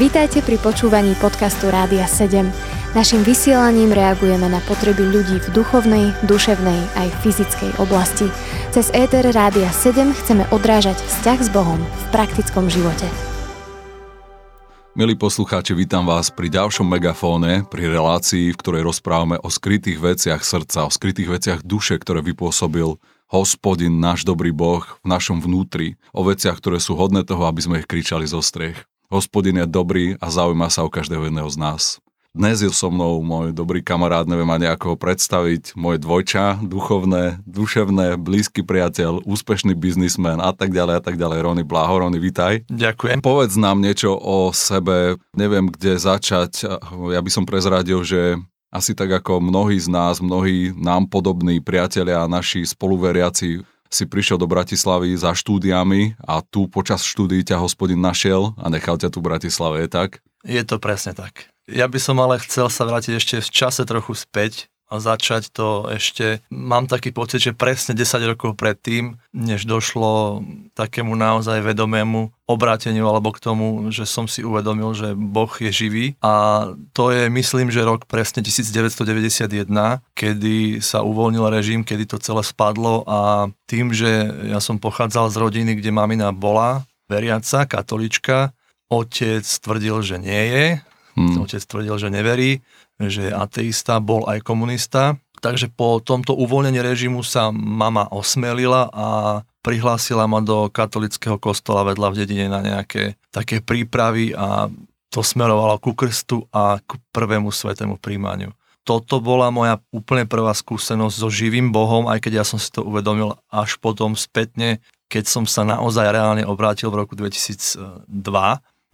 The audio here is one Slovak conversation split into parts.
Vítajte pri počúvaní podcastu Rádia 7. Naším vysielaním reagujeme na potreby ľudí v duchovnej, duševnej aj fyzickej oblasti. Cez ETR Rádia 7 chceme odrážať vzťah s Bohom v praktickom živote. Milí poslucháči, vítam vás pri ďalšom megafóne, pri relácii, v ktorej rozprávame o skrytých veciach srdca, o skrytých veciach duše, ktoré vypôsobil hospodin, náš dobrý Boh v našom vnútri, o veciach, ktoré sú hodné toho, aby sme ich kričali zo strech. Hospodin je dobrý a zaujíma sa o každého jedného z nás. Dnes je so mnou môj dobrý kamarát, neviem ani ako ho predstaviť, môj dvojča, duchovné, duševné, blízky priateľ, úspešný biznismen a tak ďalej a tak ďalej. Rony Blaho, Rony, vitaj. Ďakujem. Povedz nám niečo o sebe, neviem kde začať. Ja by som prezradil, že asi tak ako mnohí z nás, mnohí nám podobní priatelia a naši spoluveriaci si prišiel do Bratislavy za štúdiami a tu počas štúdií ťa hospodin našiel a nechal ťa tu v Bratislave, je tak? Je to presne tak. Ja by som ale chcel sa vrátiť ešte v čase trochu späť a začať to ešte, mám taký pocit, že presne 10 rokov predtým, než došlo takému naozaj vedomému obráteniu alebo k tomu, že som si uvedomil, že Boh je živý. A to je myslím, že rok presne 1991, kedy sa uvoľnil režim, kedy to celé spadlo a tým, že ja som pochádzal z rodiny, kde mamina bola veriaca, katolička, otec tvrdil, že nie je, hmm. otec tvrdil, že neverí, že ateista, bol aj komunista. Takže po tomto uvoľnení režimu sa mama osmelila a prihlásila ma do katolického kostola vedľa v dedine na nejaké také prípravy a to smerovalo ku krstu a k prvému svetému príjmaniu. Toto bola moja úplne prvá skúsenosť so živým Bohom, aj keď ja som si to uvedomil až potom spätne, keď som sa naozaj reálne obrátil v roku 2002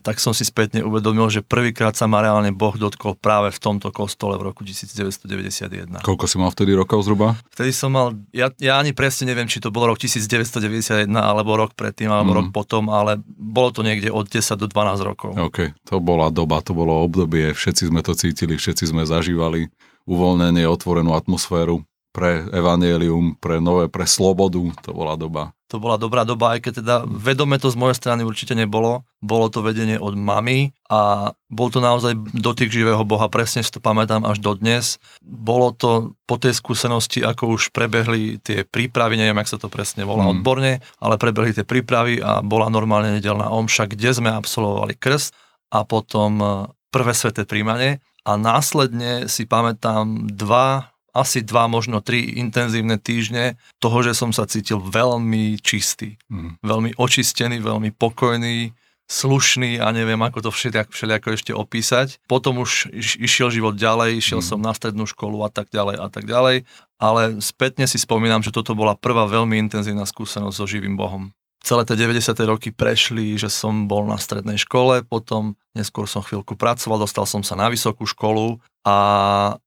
tak som si spätne uvedomil, že prvýkrát sa ma reálne Boh dotkol práve v tomto kostole v roku 1991. Koľko si mal vtedy rokov zhruba? Vtedy som mal, ja, ja ani presne neviem, či to bol rok 1991, alebo rok predtým, alebo mm. rok potom, ale bolo to niekde od 10 do 12 rokov. OK, to bola doba, to bolo obdobie, všetci sme to cítili, všetci sme zažívali uvoľnenie, otvorenú atmosféru pre evanielium, pre nové, pre slobodu, to bola doba to bola dobrá doba, aj keď teda vedome to z mojej strany určite nebolo. Bolo to vedenie od mamy a bol to naozaj dotyk živého Boha, presne si to pamätám až dodnes. Bolo to po tej skúsenosti, ako už prebehli tie prípravy, neviem, ak sa to presne volá mm. odborne, ale prebehli tie prípravy a bola normálne nedelná omša, kde sme absolvovali krst a potom e, prvé sveté príjmanie a následne si pamätám dva asi dva, možno tri intenzívne týždne toho, že som sa cítil veľmi čistý, mm. veľmi očistený, veľmi pokojný, slušný a neviem, ako to všelijako, všelijako ešte opísať. Potom už iš, išiel život ďalej, išiel mm. som na strednú školu a tak ďalej a tak ďalej, ale spätne si spomínam, že toto bola prvá veľmi intenzívna skúsenosť so živým Bohom. Celé tie 90. roky prešli, že som bol na strednej škole, potom neskôr som chvíľku pracoval, dostal som sa na vysokú školu a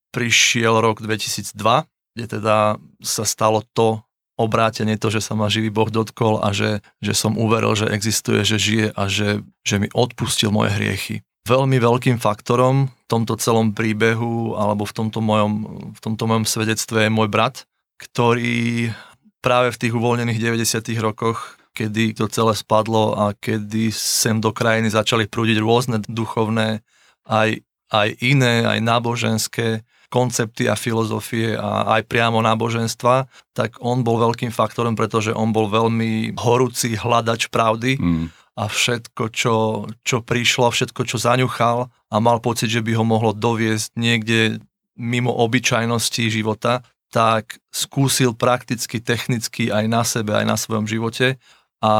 prišiel rok 2002, kde teda sa stalo to obrátenie, to, že sa ma živý Boh dotkol a že, že som uveril, že existuje, že žije a že, že mi odpustil moje hriechy. Veľmi veľkým faktorom v tomto celom príbehu alebo v tomto mojom, v tomto mojom svedectve je môj brat, ktorý práve v tých uvoľnených 90. rokoch kedy to celé spadlo a kedy sem do krajiny začali prúdiť rôzne duchovné, aj, aj iné, aj náboženské koncepty a filozofie a aj priamo náboženstva, tak on bol veľkým faktorom, pretože on bol veľmi horúci hľadač pravdy mm. a všetko, čo, čo prišlo, všetko, čo zaňuchal a mal pocit, že by ho mohlo doviesť niekde mimo obyčajnosti života, tak skúsil prakticky, technicky aj na sebe, aj na svojom živote a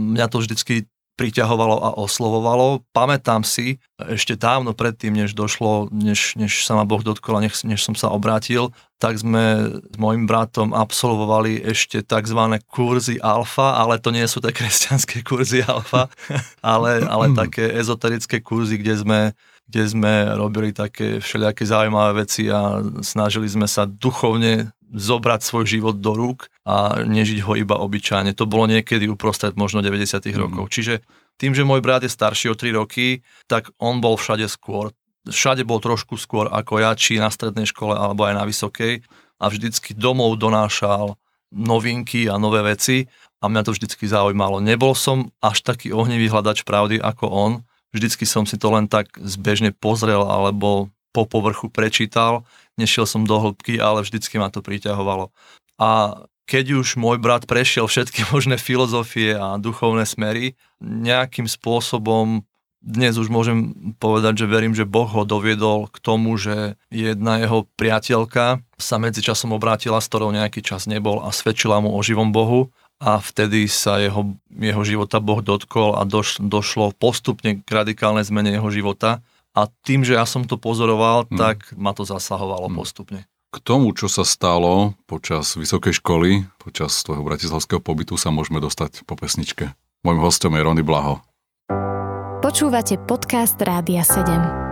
mňa to vždycky priťahovalo a oslovovalo. Pamätám si, ešte dávno predtým, než došlo, než, než sa ma Boh dotkol a než, než som sa obrátil, tak sme s mojim bratom absolvovali ešte tzv. kurzy alfa, ale to nie sú tie kresťanské kurzy alfa, ale, ale také ezoterické kurzy, kde sme kde sme robili také všelijaké zaujímavé veci a snažili sme sa duchovne zobrať svoj život do rúk a nežiť ho iba obyčajne. To bolo niekedy uprostred možno 90. Mm. rokov. Čiže tým, že môj brat je starší o 3 roky, tak on bol všade skôr. Všade bol trošku skôr ako ja, či na strednej škole, alebo aj na vysokej. A vždycky domov donášal novinky a nové veci a mňa to vždycky zaujímalo. Nebol som až taký ohnivý hľadač pravdy ako on, Vždycky som si to len tak zbežne pozrel alebo po povrchu prečítal, nešiel som do hĺbky, ale vždycky ma to priťahovalo. A keď už môj brat prešiel všetky možné filozofie a duchovné smery, nejakým spôsobom dnes už môžem povedať, že verím, že Boh ho doviedol k tomu, že jedna jeho priateľka sa medzičasom obrátila, s ktorou nejaký čas nebol a svedčila mu o živom Bohu a vtedy sa jeho, jeho života Boh dotkol a doš, došlo postupne k radikálnej zmene jeho života a tým, že ja som to pozoroval, hmm. tak ma to zasahovalo hmm. postupne. K tomu, čo sa stalo počas vysokej školy, počas tvojho bratislavského pobytu sa môžeme dostať po pesničke. Mojím hostom je Rony Blaho. Počúvate podcast Rádia 7.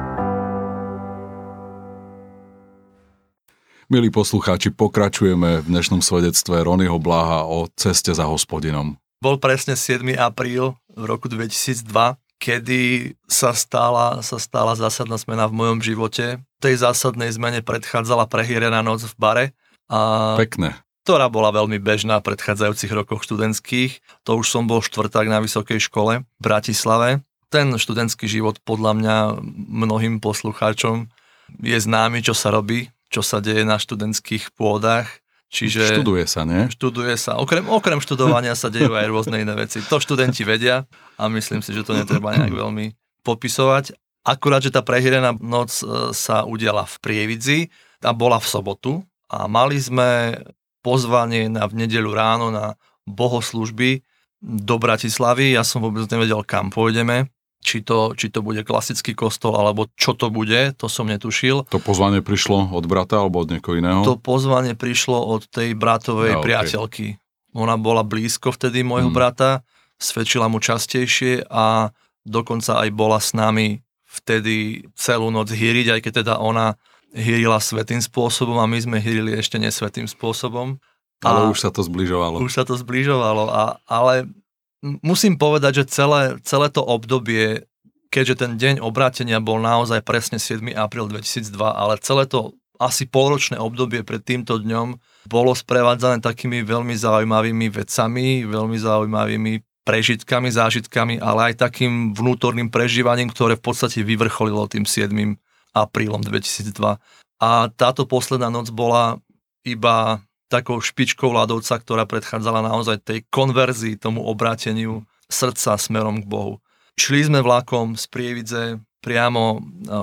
Milí poslucháči, pokračujeme v dnešnom svedectve Ronyho Blaha o ceste za hospodinom. Bol presne 7. apríl v roku 2002, kedy sa stala, sa stala zásadná zmena v mojom živote. Tej zásadnej zmene predchádzala prehýrená noc v bare. A Pekné ktorá bola veľmi bežná v predchádzajúcich rokoch študentských. To už som bol štvrták na vysokej škole v Bratislave ten študentský život podľa mňa mnohým poslucháčom je známy, čo sa robí, čo sa deje na študentských pôdach. Čiže študuje sa, nie? Študuje sa. Okrem, okrem študovania sa dejú aj rôzne iné veci. To študenti vedia a myslím si, že to netreba nejak veľmi popisovať. Akurát, že tá prehýrená noc e, sa udiala v Prievidzi a bola v sobotu a mali sme pozvanie na v nedelu ráno na bohoslužby do Bratislavy. Ja som vôbec nevedel, kam pôjdeme či to, či to bude klasický kostol, alebo čo to bude, to som netušil. To pozvanie prišlo od brata alebo od niekoho iného? To pozvanie prišlo od tej bratovej ja, okay. priateľky. Ona bola blízko vtedy môjho hmm. brata, svedčila mu častejšie a dokonca aj bola s nami vtedy celú noc hýriť, aj keď teda ona hýrila svetým spôsobom a my sme hýrili ešte nesvetým spôsobom. Ale a už sa to zbližovalo. Už sa to zbližovalo, a, ale musím povedať, že celé, celé to obdobie, keďže ten deň obrátenia bol naozaj presne 7. apríl 2002, ale celé to asi polročné obdobie pred týmto dňom bolo sprevádzané takými veľmi zaujímavými vecami, veľmi zaujímavými prežitkami, zážitkami, ale aj takým vnútorným prežívaním, ktoré v podstate vyvrcholilo tým 7. aprílom 2002. A táto posledná noc bola iba takou špičkou ľadovca, ktorá predchádzala naozaj tej konverzii, tomu obráteniu srdca smerom k Bohu. Šli sme vlakom z Prievidze priamo e,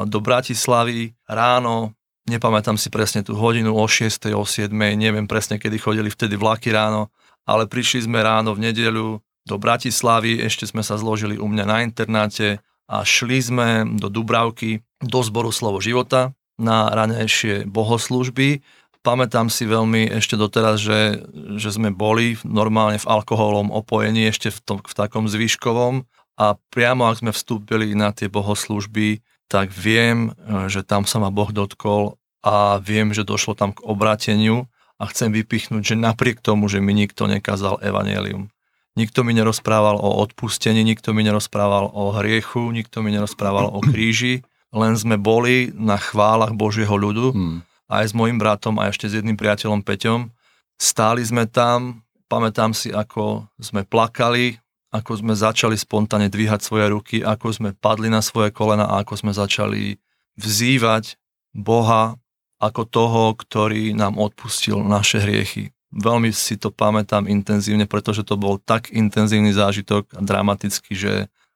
do Bratislavy ráno, nepamätám si presne tú hodinu, o 6. o 7. neviem presne, kedy chodili vtedy vlaky ráno, ale prišli sme ráno v nedeľu do Bratislavy, ešte sme sa zložili u mňa na internáte a šli sme do Dubravky, do zboru Slovo života na ranejšie bohoslužby Pamätám si veľmi ešte doteraz, že, že sme boli normálne v alkoholom opojení ešte v, tom, v takom zvyškovom. A priamo ak sme vstúpili na tie bohoslužby, tak viem, že tam sa ma Boh dotkol a viem, že došlo tam k obrateniu. A chcem vypichnúť, že napriek tomu, že mi nikto nekázal evanelium, nikto mi nerozprával o odpustení, nikto mi nerozprával o hriechu, nikto mi nerozprával o kríži, len sme boli na chválach Božieho ľudu. Hmm aj s mojim bratom a ešte s jedným priateľom Peťom. Stáli sme tam, pamätám si, ako sme plakali, ako sme začali spontánne dvíhať svoje ruky, ako sme padli na svoje kolena a ako sme začali vzývať Boha ako toho, ktorý nám odpustil naše hriechy. Veľmi si to pamätám intenzívne, pretože to bol tak intenzívny zážitok a dramatický, že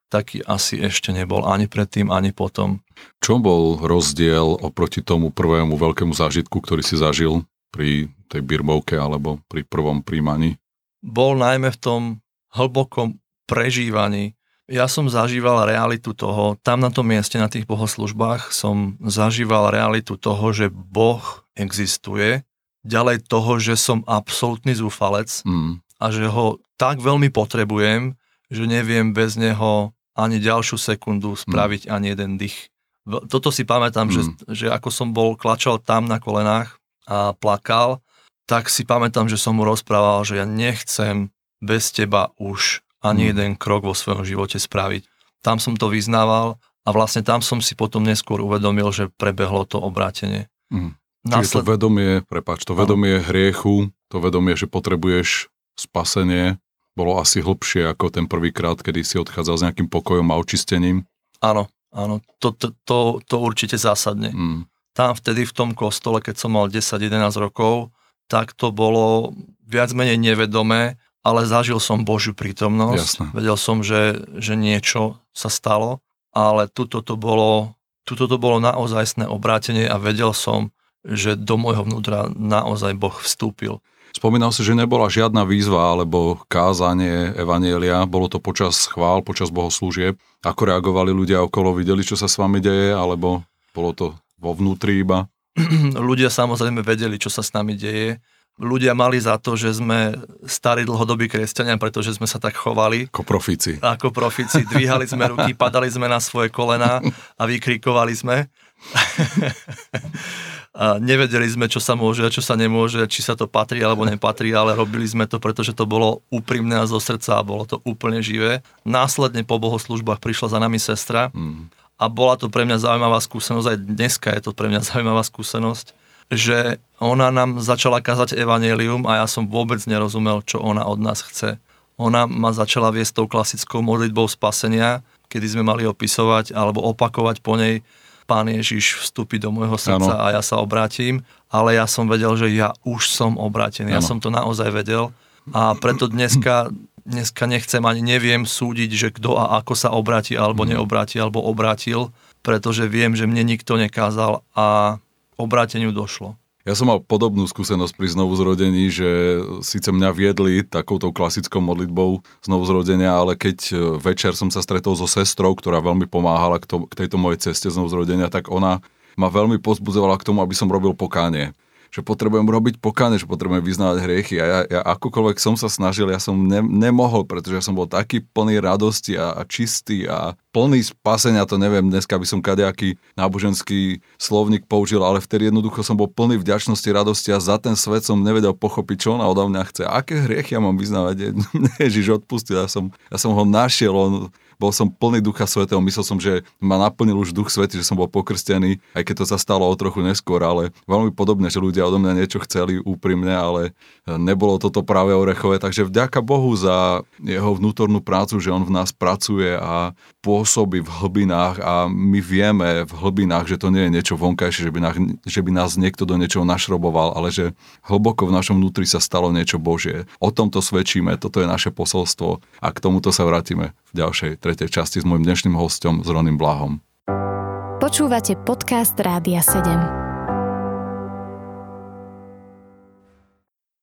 taký asi ešte nebol ani predtým, ani potom. Čo bol rozdiel oproti tomu prvému veľkému zážitku, ktorý si zažil pri tej birmovke alebo pri prvom príjmaní? Bol najmä v tom hlbokom prežívaní. Ja som zažíval realitu toho, tam na tom mieste, na tých bohoslužbách som zažíval realitu toho, že Boh existuje, ďalej toho, že som absolútny zúfalec mm. a že ho tak veľmi potrebujem, že neviem bez neho ani ďalšiu sekundu spraviť mm. ani jeden dých. Toto si pamätám, mm. že, že ako som bol, klačal tam na kolenách a plakal, tak si pamätám, že som mu rozprával, že ja nechcem bez teba už ani mm. jeden krok vo svojom živote spraviť. Tam som to vyznával a vlastne tam som si potom neskôr uvedomil, že prebehlo to obrátenie. Mm. Čiže to vedomie, prepáč, to vedomie hriechu, to vedomie, že potrebuješ spasenie, bolo asi hlbšie ako ten prvýkrát, kedy si odchádzal s nejakým pokojom a očistením. Áno, áno, to, to, to, to určite zásadne. Mm. Tam vtedy v tom kostole, keď som mal 10-11 rokov, tak to bolo viac menej nevedomé, ale zažil som Božiu prítomnosť. Jasné. Vedel som, že, že niečo sa stalo, ale tuto to bolo, tuto to bolo naozajstné obrátenie a vedel som, že do môjho vnútra naozaj Boh vstúpil. Spomínal si, že nebola žiadna výzva alebo kázanie Evanielia, bolo to počas chvál, počas bohoslúžieb. Ako reagovali ľudia okolo, videli, čo sa s vami deje, alebo bolo to vo vnútri iba? ľudia samozrejme vedeli, čo sa s nami deje. Ľudia mali za to, že sme starí dlhodobí kresťania, pretože sme sa tak chovali. Ako profíci. Ako profíci. Dvíhali sme ruky, padali sme na svoje kolena a vykrikovali sme. a nevedeli sme, čo sa môže a čo sa nemôže, či sa to patrí alebo nepatrí, ale robili sme to, pretože to bolo úprimné a zo srdca a bolo to úplne živé. Následne po bohoslužbách prišla za nami sestra Mm. a bola to pre mňa zaujímavá skúsenosť, aj dneska je to pre mňa zaujímavá skúsenosť, že ona nám začala kazať evanelium a ja som vôbec nerozumel, čo ona od nás chce. Ona ma začala viesť tou klasickou modlitbou spasenia, kedy sme mali opisovať alebo opakovať po nej Pán Ježiš vstúpi do môjho srdca Áno. a ja sa obrátim, ale ja som vedel, že ja už som obrátený, ja Áno. som to naozaj vedel a preto dneska, dneska nechcem ani neviem súdiť, že kto a ako sa obráti alebo neobráti alebo obrátil, pretože viem, že mne nikto nekázal a obráteniu došlo. Ja som mal podobnú skúsenosť pri znovuzrodení, že síce mňa viedli takouto klasickou modlitbou znovuzrodenia, ale keď e, večer som sa stretol so sestrou, ktorá veľmi pomáhala k, to, k tejto mojej ceste znovuzrodenia, tak ona ma veľmi pozbudzovala k tomu, aby som robil pokánie že potrebujem robiť pokáne, že potrebujem vyznávať hriechy a ja, ja akokoľvek som sa snažil, ja som ne, nemohol, pretože ja som bol taký plný radosti a, a čistý a plný spasenia, to neviem, dneska by som kadejaký náboženský slovník použil, ale vtedy jednoducho som bol plný vďačnosti, radosti a za ten svet som nevedel pochopiť, čo ona odo mňa chce. Aké hriechy ja mám vyznávať? Ježiš odpustil, ja som, ja som ho našiel, on, bol som plný Ducha Svetého, myslel som, že ma naplnil už Duch Svetý, že som bol pokrstený, aj keď to sa stalo o trochu neskôr, ale veľmi podobne, že ľudia odo mňa niečo chceli úprimne, ale nebolo toto práve orechové, takže vďaka Bohu za jeho vnútornú prácu, že on v nás pracuje a pôsobí v hlbinách a my vieme v hlbinách, že to nie je niečo vonkajšie, že by, nás, že by nás niekto do niečoho našroboval, ale že hlboko v našom vnútri sa stalo niečo Božie. O tomto svedčíme, toto je naše posolstvo a k tomuto sa vrátime v ďalšej tretej časti s môjim dnešným hostom, s Roným Blahom. Počúvate podcast Rádia 7.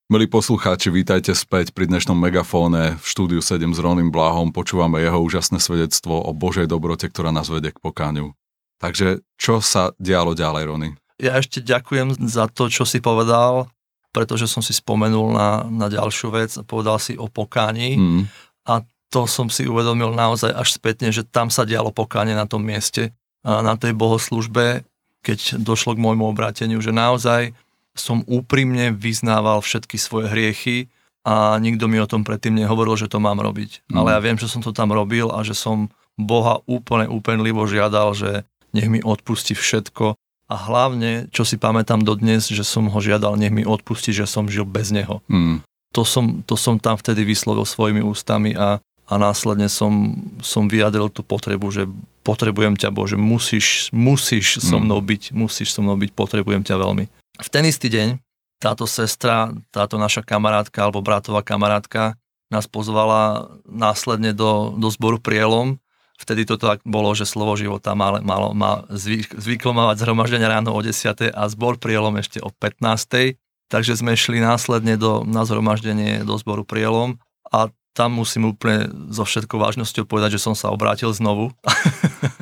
Milí poslucháči, vítajte späť pri dnešnom megafóne v štúdiu 7 s Roným Blahom. Počúvame jeho úžasné svedectvo o Božej dobrote, ktorá nás vedie k pokáňu. Takže čo sa dialo ďalej, Rony? Ja ešte ďakujem za to, čo si povedal, pretože som si spomenul na, na ďalšiu vec a povedal si o pokáni Hmm. a to som si uvedomil naozaj až spätne, že tam sa dialo pokánie na tom mieste, na tej bohoslužbe, keď došlo k môjmu obráteniu, že naozaj som úprimne vyznával všetky svoje hriechy a nikto mi o tom predtým nehovoril, že to mám robiť. Mm. Ale ja viem, že som to tam robil a že som Boha úplne úpenlivo žiadal, že nech mi odpustí všetko a hlavne, čo si pamätám dodnes, že som ho žiadal, nech mi odpustí, že som žil bez neho Hmm. to som, to som tam vtedy vyslovil svojimi ústami a, a následne som, som vyjadril tú potrebu, že potrebujem ťa Bože, musíš, musíš so Mm. mnou byť, musíš so mnou byť, potrebujem ťa veľmi. V ten istý deň táto sestra, táto naša kamarátka alebo bratová kamarátka nás pozvala následne do, do zboru Prielom. Vtedy to tak bolo, že slovo života malo, malo, má zvyk, zvyklo mávať zhromaždenia ráno o 10. a zbor Prielom ešte o 15. Takže sme šli následne do, na zhromaždenie do zboru Prielom a tam musím úplne so všetkou vážnosťou povedať, že som sa obrátil znovu,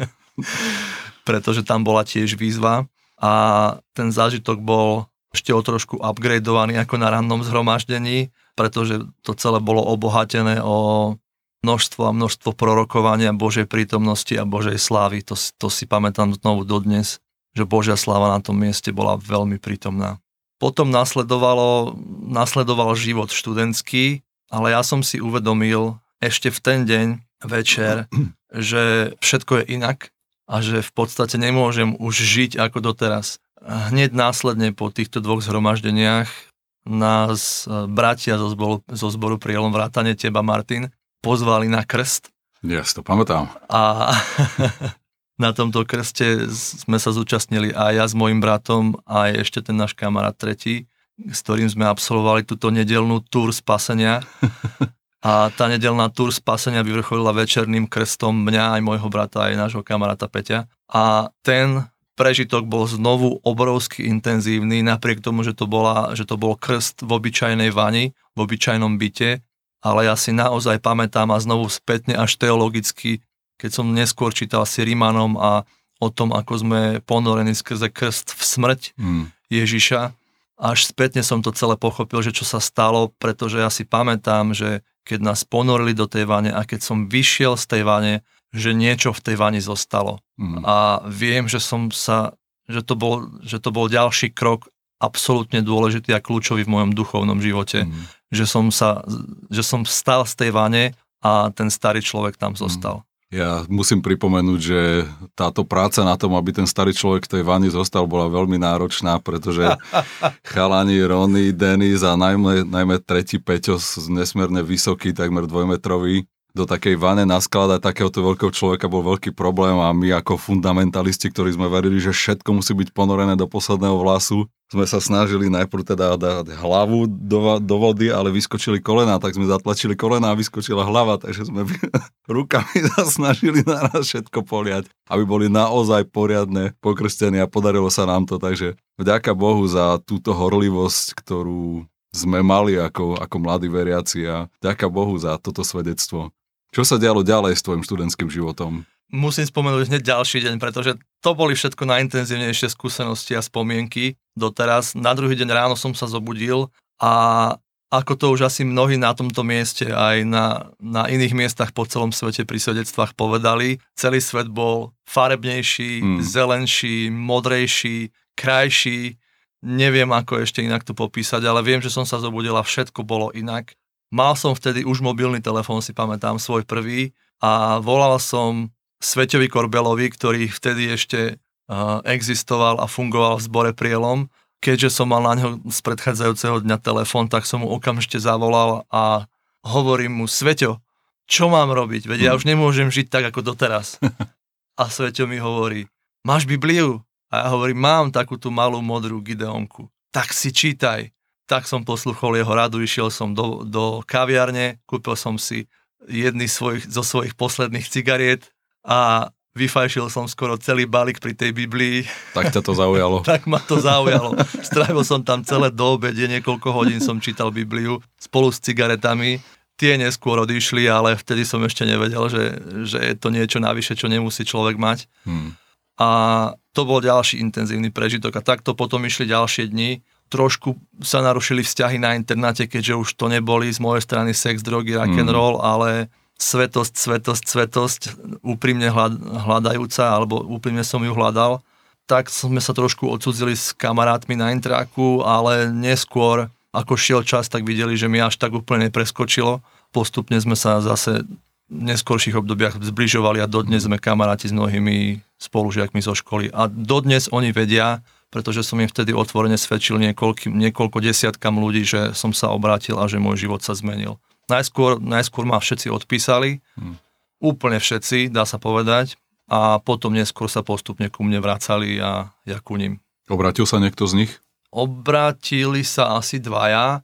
pretože tam bola tiež výzva a ten zážitok bol ešte o trošku upgradeovaný ako na rannom zhromaždení, pretože to celé bolo obohatené o množstvo a množstvo prorokovania Božej prítomnosti a Božej slávy. To, to si pamätám znovu dodnes, že Božia sláva na tom mieste bola veľmi prítomná. Potom nasledovalo, nasledoval život študentský, ale ja som si uvedomil ešte v ten deň večer, že všetko je inak a že v podstate nemôžem už žiť ako doteraz. Hneď následne po týchto dvoch zhromaždeniach nás e, bratia zo zboru, zo zboru Prielom vrátane teba, Martin, pozvali na krst Ja si to pamätám. a na tomto krste sme sa zúčastnili aj ja s mojim bratom, aj ešte ten náš kamarát tretí, s ktorým sme absolvovali túto nedelnú túr spasenia. A tá nedelná túr spasenia vyvrcholila večerným krstom mňa, aj môjho brata, aj nášho kamaráta Peťa. A ten prežitok bol znovu obrovsky intenzívny, napriek tomu, že to, bola, že to bol krst v obyčajnej vani, v obyčajnom byte, ale ja si naozaj pamätám a znovu spätne až teologicky, keď som neskôr čítal si Rímanom a o tom, ako sme ponorení skrze krst v smrť mm. Ježiša, až spätne som to celé pochopil, že čo sa stalo, pretože ja si pamätám, že keď nás ponorili do tej vane a keď som vyšiel z tej vane, že niečo v tej vani zostalo. Mm. A viem, že som sa, že to, bol, že to bol ďalší krok absolútne dôležitý a kľúčový v mojom duchovnom živote. Mm. Že, som sa, že som vstal z tej vane a ten starý človek tam zostal. Mm. Ja musím pripomenúť, že táto práca na tom, aby ten starý človek v tej vani zostal, bola veľmi náročná, pretože chalani Rony, Denis a najmä, najmä tretí Peťo, nesmierne vysoký, takmer dvojmetrový, do takej vane naskladať takéhoto veľkého človeka bol veľký problém a my ako fundamentalisti, ktorí sme verili, že všetko musí byť ponorené do posledného vlasu, sme sa snažili najprv teda dať hlavu do, do vody, ale vyskočili kolena, tak sme zatlačili kolena a vyskočila hlava, takže sme rukami sa snažili naraz všetko poliať, aby boli naozaj poriadne pokrstení a podarilo sa nám to, takže vďaka Bohu za túto horlivosť, ktorú sme mali ako, ako mladí veriaci a vďaka Bohu za toto svedectvo. Čo sa dialo ďalej s tvojim študentským životom? Musím spomenúť hneď ďalší deň, pretože to boli všetko najintenzívnejšie skúsenosti a spomienky doteraz. Na druhý deň ráno som sa zobudil a ako to už asi mnohí na tomto mieste aj na, na iných miestach po celom svete pri svedectvách povedali, celý svet bol farebnejší, mm. zelenší, modrejší, krajší, neviem ako ešte inak to popísať, ale viem, že som sa zobudil a všetko bolo inak. Mal som vtedy už mobilný telefón, si pamätám, svoj prvý a volal som Sveťovi Korbelovi, ktorý vtedy ešte uh, existoval a fungoval v zbore Prielom. Keďže som mal na ňo z predchádzajúceho dňa telefón, tak som mu okamžite zavolal a hovorím mu, Sveťo, čo mám robiť? Veď ja už nemôžem žiť tak ako doteraz. A Sveťo mi hovorí, máš Bibliu? A ja hovorím, mám takú tú malú modrú Gideonku. Tak si čítaj tak som posluchol jeho radu, išiel som do, do kaviarne, kúpil som si jedny svojich, zo svojich posledných cigariet a vyfajšil som skoro celý balík pri tej Biblii. Tak ťa to zaujalo. tak ma to zaujalo. Strávil som tam celé do obede, niekoľko hodín som čítal Bibliu spolu s cigaretami. Tie neskôr odišli, ale vtedy som ešte nevedel, že, že je to niečo navyše, čo nemusí človek mať. Hmm. A to bol ďalší intenzívny prežitok. A takto potom išli ďalšie dni trošku sa narušili vzťahy na internáte, keďže už to neboli z mojej strany sex, drogy, rock and mm. roll, ale svetosť, svetosť, svetosť, úprimne hľadajúca, alebo úprimne som ju hľadal. Tak sme sa trošku odsudzili s kamarátmi na intráku, ale neskôr, ako šiel čas, tak videli, že mi až tak úplne nepreskočilo. Postupne sme sa zase v neskorších obdobiach zbližovali a dodnes sme kamaráti s mnohými spolužiakmi zo školy. A dodnes oni vedia, pretože som im vtedy otvorene svedčil niekoľko, niekoľko desiatkam ľudí, že som sa obrátil a že môj život sa zmenil. Najskôr, najskôr ma všetci odpísali, hmm. úplne všetci, dá sa povedať, a potom neskôr sa postupne ku mne vracali a ja ku ním. Obrátil sa niekto z nich? Obrátili sa asi dvaja,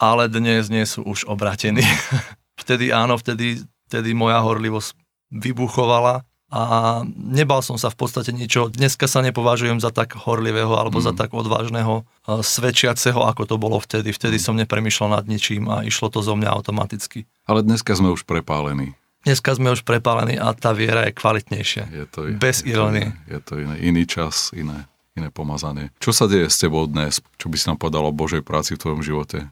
ale dnes nie sú už obratení. vtedy áno, vtedy, vtedy moja horlivosť vybuchovala a nebal som sa v podstate ničo. Dneska sa nepovažujem za tak horlivého alebo mm. za tak odvážneho, svedčiaceho, ako to bolo vtedy. Vtedy mm. som nepremýšľal nad ničím a išlo to zo mňa automaticky. Ale dneska sme už prepálení. Dneska sme už prepálení a tá viera je kvalitnejšia. Je to, Bez je ironie. To, je to iné, iný čas, iné, iné pomazanie. Čo sa deje s tebou dnes? Čo by si nám povedal o Božej práci v tvojom živote?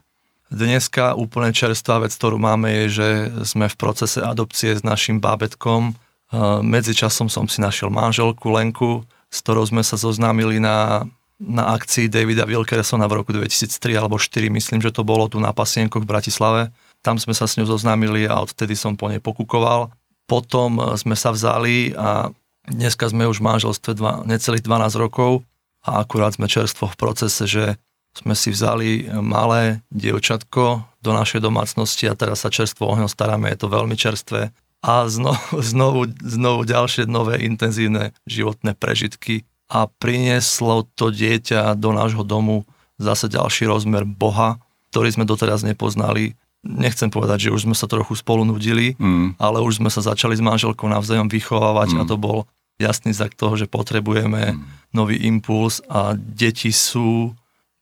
Dneska úplne čerstvá vec, ktorú máme, je, že sme v procese adopcie s našim bábetkom, Medzičasom som si našiel manželku Lenku, s ktorou sme sa zoznámili na, na akcii Davida Wilkersona v roku 2003 alebo 2004, myslím, že to bolo tu na Pasienkoch v Bratislave. Tam sme sa s ňou zoznámili a odtedy som po nej pokukoval. Potom e, sme sa vzali a dneska sme už v manželstve dva, necelých 12 rokov a akurát sme čerstvo v procese, že sme si vzali malé dievčatko do našej domácnosti a teraz sa čerstvo o ňo staráme, je to veľmi čerstvé a znovu, znovu, znovu ďalšie nové intenzívne životné prežitky a prinieslo to dieťa do nášho domu zase ďalší rozmer Boha, ktorý sme doteraz nepoznali. Nechcem povedať, že už sme sa trochu spolu nudili, mm. ale už sme sa začali s manželkou navzájom vychovávať mm. a to bol jasný znak toho, že potrebujeme mm. nový impuls a deti sú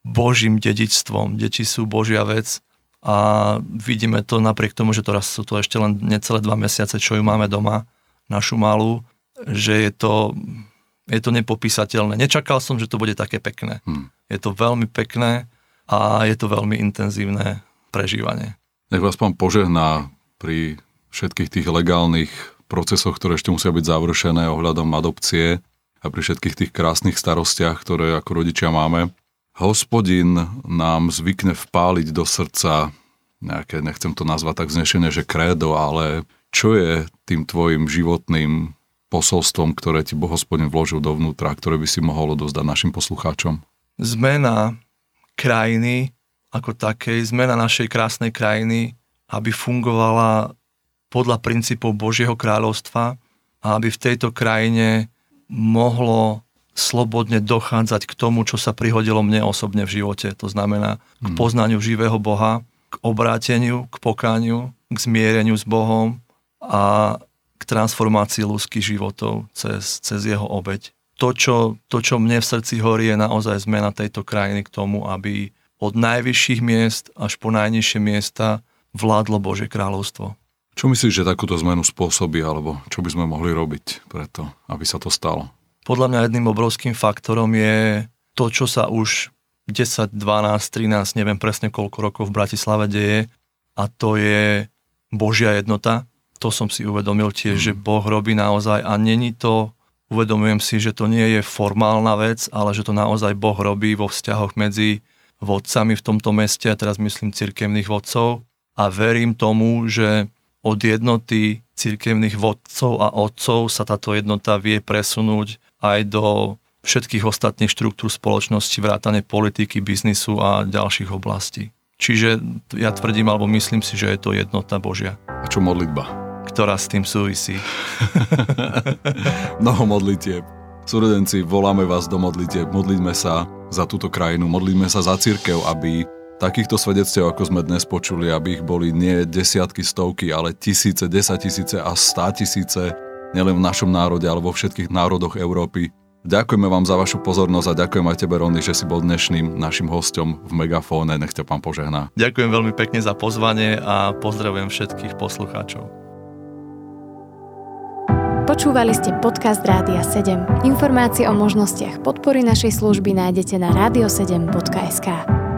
Božím dedičstvom, deti sú Božia vec a vidíme to napriek tomu, že teraz sú to ešte len necelé dva mesiace, čo ju máme doma, našu malú, že je to, je to nepopísateľné. Nečakal som, že to bude také pekné. Hmm. Je to veľmi pekné a je to veľmi intenzívne prežívanie. Nech vás pán požehná pri všetkých tých legálnych procesoch, ktoré ešte musia byť završené ohľadom adopcie a pri všetkých tých krásnych starostiach, ktoré ako rodičia máme hospodin nám zvykne vpáliť do srdca nejaké, nechcem to nazvať tak znešené, že krédo, ale čo je tým tvojim životným posolstvom, ktoré ti hospodin vložil dovnútra, ktoré by si mohol odozdať našim poslucháčom? Zmena krajiny ako takej, zmena našej krásnej krajiny, aby fungovala podľa princípov Božieho kráľovstva a aby v tejto krajine mohlo slobodne dochádzať k tomu, čo sa prihodilo mne osobne v živote. To znamená k hmm. poznaniu živého Boha, k obráteniu, k pokániu, k zmiereniu s Bohom a k transformácii ľudských životov cez, cez jeho obeď. To čo, to, čo mne v srdci horí, je naozaj zmena tejto krajiny k tomu, aby od najvyšších miest až po najnižšie miesta vládlo Bože kráľovstvo. Čo myslíš, že takúto zmenu spôsobí, alebo čo by sme mohli robiť preto, aby sa to stalo? Podľa mňa jedným obrovským faktorom je to, čo sa už 10, 12, 13, neviem presne koľko rokov v Bratislave deje a to je Božia jednota. To som si uvedomil tiež, mm. že Boh robí naozaj a není to, uvedomujem si, že to nie je formálna vec, ale že to naozaj Boh robí vo vzťahoch medzi vodcami v tomto meste, a teraz myslím cirkevných vodcov a verím tomu, že od jednoty cirkevných vodcov a otcov sa táto jednota vie presunúť aj do všetkých ostatných štruktúr spoločnosti, vrátane politiky, biznisu a ďalších oblastí. Čiže ja tvrdím, alebo myslím si, že je to jednota Božia. A čo modlitba? Ktorá s tým súvisí. Mnoho modlitieb. Súrodenci, voláme vás do modlitieb, modlíme sa za túto krajinu, modlíme sa za církev, aby takýchto svedectiev, ako sme dnes počuli, aby ich boli nie desiatky, stovky, ale tisíce, desaťtisíce a stá tisíce nielen v našom národe, ale vo všetkých národoch Európy. Ďakujeme vám za vašu pozornosť a ďakujem aj tebe, Rony, že si bol dnešným našim hostom v Megafóne. Nech ťa pán požehná. Ďakujem veľmi pekne za pozvanie a pozdravujem všetkých poslucháčov. Počúvali ste podcast Rádia 7. Informácie o možnostiach podpory našej služby nájdete na radio7.sk.